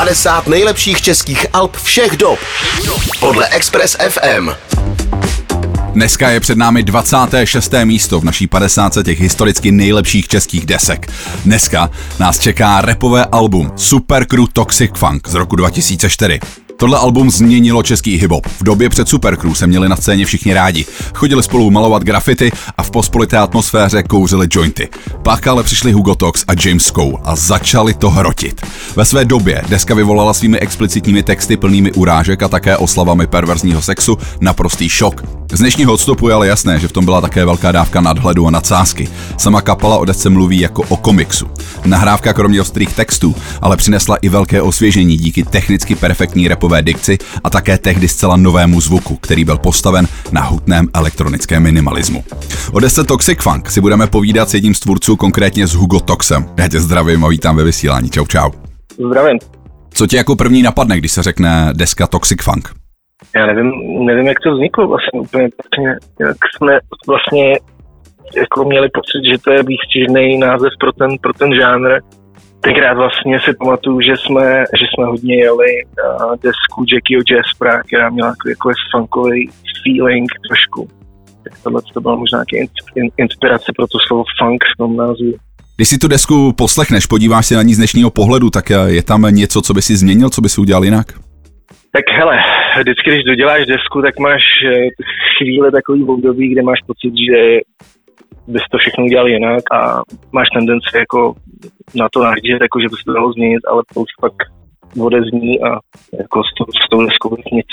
50 nejlepších českých alb všech dob podle Express FM. Dneska je před námi 26. místo v naší 50 těch historicky nejlepších českých desek. Dneska nás čeká repové album Super Crew Toxic Funk z roku 2004. Tohle album změnilo český hip-hop. V době před Supercrew se měli na scéně všichni rádi. Chodili spolu malovat grafity a v pospolité atmosféře kouřili jointy. Pak ale přišli Hugo Tox a James Cole a začali to hrotit. Ve své době deska vyvolala svými explicitními texty plnými urážek a také oslavami perverzního sexu naprostý šok. Z dnešního odstupu je ale jasné, že v tom byla také velká dávka nadhledu a nadsázky. Sama kapela o desce mluví jako o komiksu. Nahrávka kromě ostrých textů ale přinesla i velké osvěžení díky technicky perfektní repové dikci a také tehdy zcela novému zvuku, který byl postaven na hutném elektronickém minimalismu. O desce Toxic Funk si budeme povídat s jedním z tvůrců, konkrétně s Hugo Toxem. Já tě zdravím a vítám ve vysílání. Čau, čau. Zdravím. Co tě jako první napadne, když se řekne deska Toxic Funk? Já nevím, nevím, jak to vzniklo vlastně úplně přesně, jak jsme vlastně jako měli pocit, že to je výstižný název pro ten, pro ten žánr. Tenkrát vlastně si pamatuju, že jsme, že jsme hodně jeli uh, desku Jackieho Jaspera, která měla takový jako funkový feeling trošku. Tak tohle to byla možná nějaká inspirace pro to slovo funk v tom názvu. Když si tu desku poslechneš, podíváš se na ní z dnešního pohledu, tak je tam něco, co by si změnil, co by si udělal jinak? Tak hele, vždycky, když doděláš desku, tak máš eh, chvíle takový období, kde máš pocit, že bys to všechno udělal jinak a máš tendenci jako na to nahlížet, jako že by se to dalo změnit, ale to už pak odezní a jako s, to, s tou deskou nic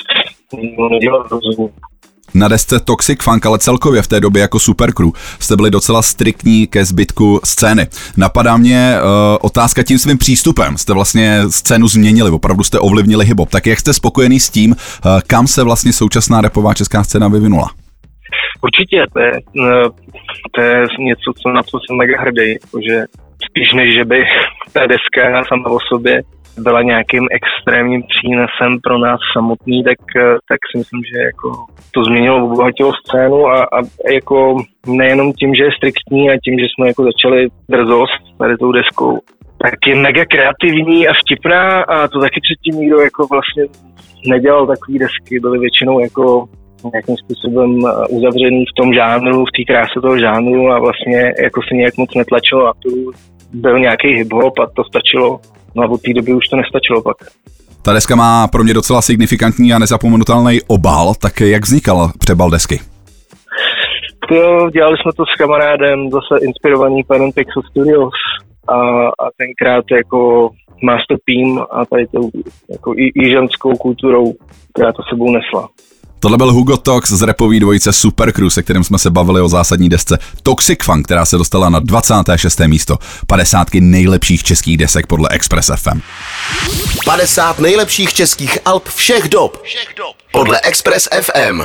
nedělat rozhodně na desce Toxic Funk, ale celkově v té době jako Supercrew jste byli docela striktní ke zbytku scény. Napadá mě uh, otázka tím svým přístupem. Jste vlastně scénu změnili, opravdu jste ovlivnili hip Tak jak jste spokojený s tím, uh, kam se vlastně současná repová česká scéna vyvinula? Určitě, to je, uh, to je něco, co, na co jsem mega hrdý, že spíš než, že by ta deska sama o sobě byla nějakým extrémním přínesem pro nás samotný, tak, eh, tak si myslím, že jako to změnilo, obohatilo scénu a, a jako nejenom tím, že je striktní a tím, že jsme jako začali brzost tady tou deskou, tak je mega kreativní a vtipná a to taky předtím nikdo jako vlastně nedělal takové desky, byly většinou jako nějakým způsobem eh, uzavřený v tom žánru, v té kráse toho žánru a vlastně jako se nějak moc netlačilo a tu byl nějaký hip-hop a to stačilo. No a od té doby už to nestačilo pak. Ta deska má pro mě docela signifikantní a nezapomenutelný obal, tak jak vznikal přebal desky? To, dělali jsme to s kamarádem, zase inspirovaný panem Pixel Studios a, a tenkrát jako Master Team a tady tou jako i, i ženskou kulturou, která to sebou nesla. Tohle byl Hugo Tox z repový dvojice Supercruise, se kterým jsme se bavili o zásadní desce Toxic Funk, která se dostala na 26. místo 50 nejlepších českých desek podle Express FM. 50 nejlepších českých alb všech dob, všech dob. podle Express FM.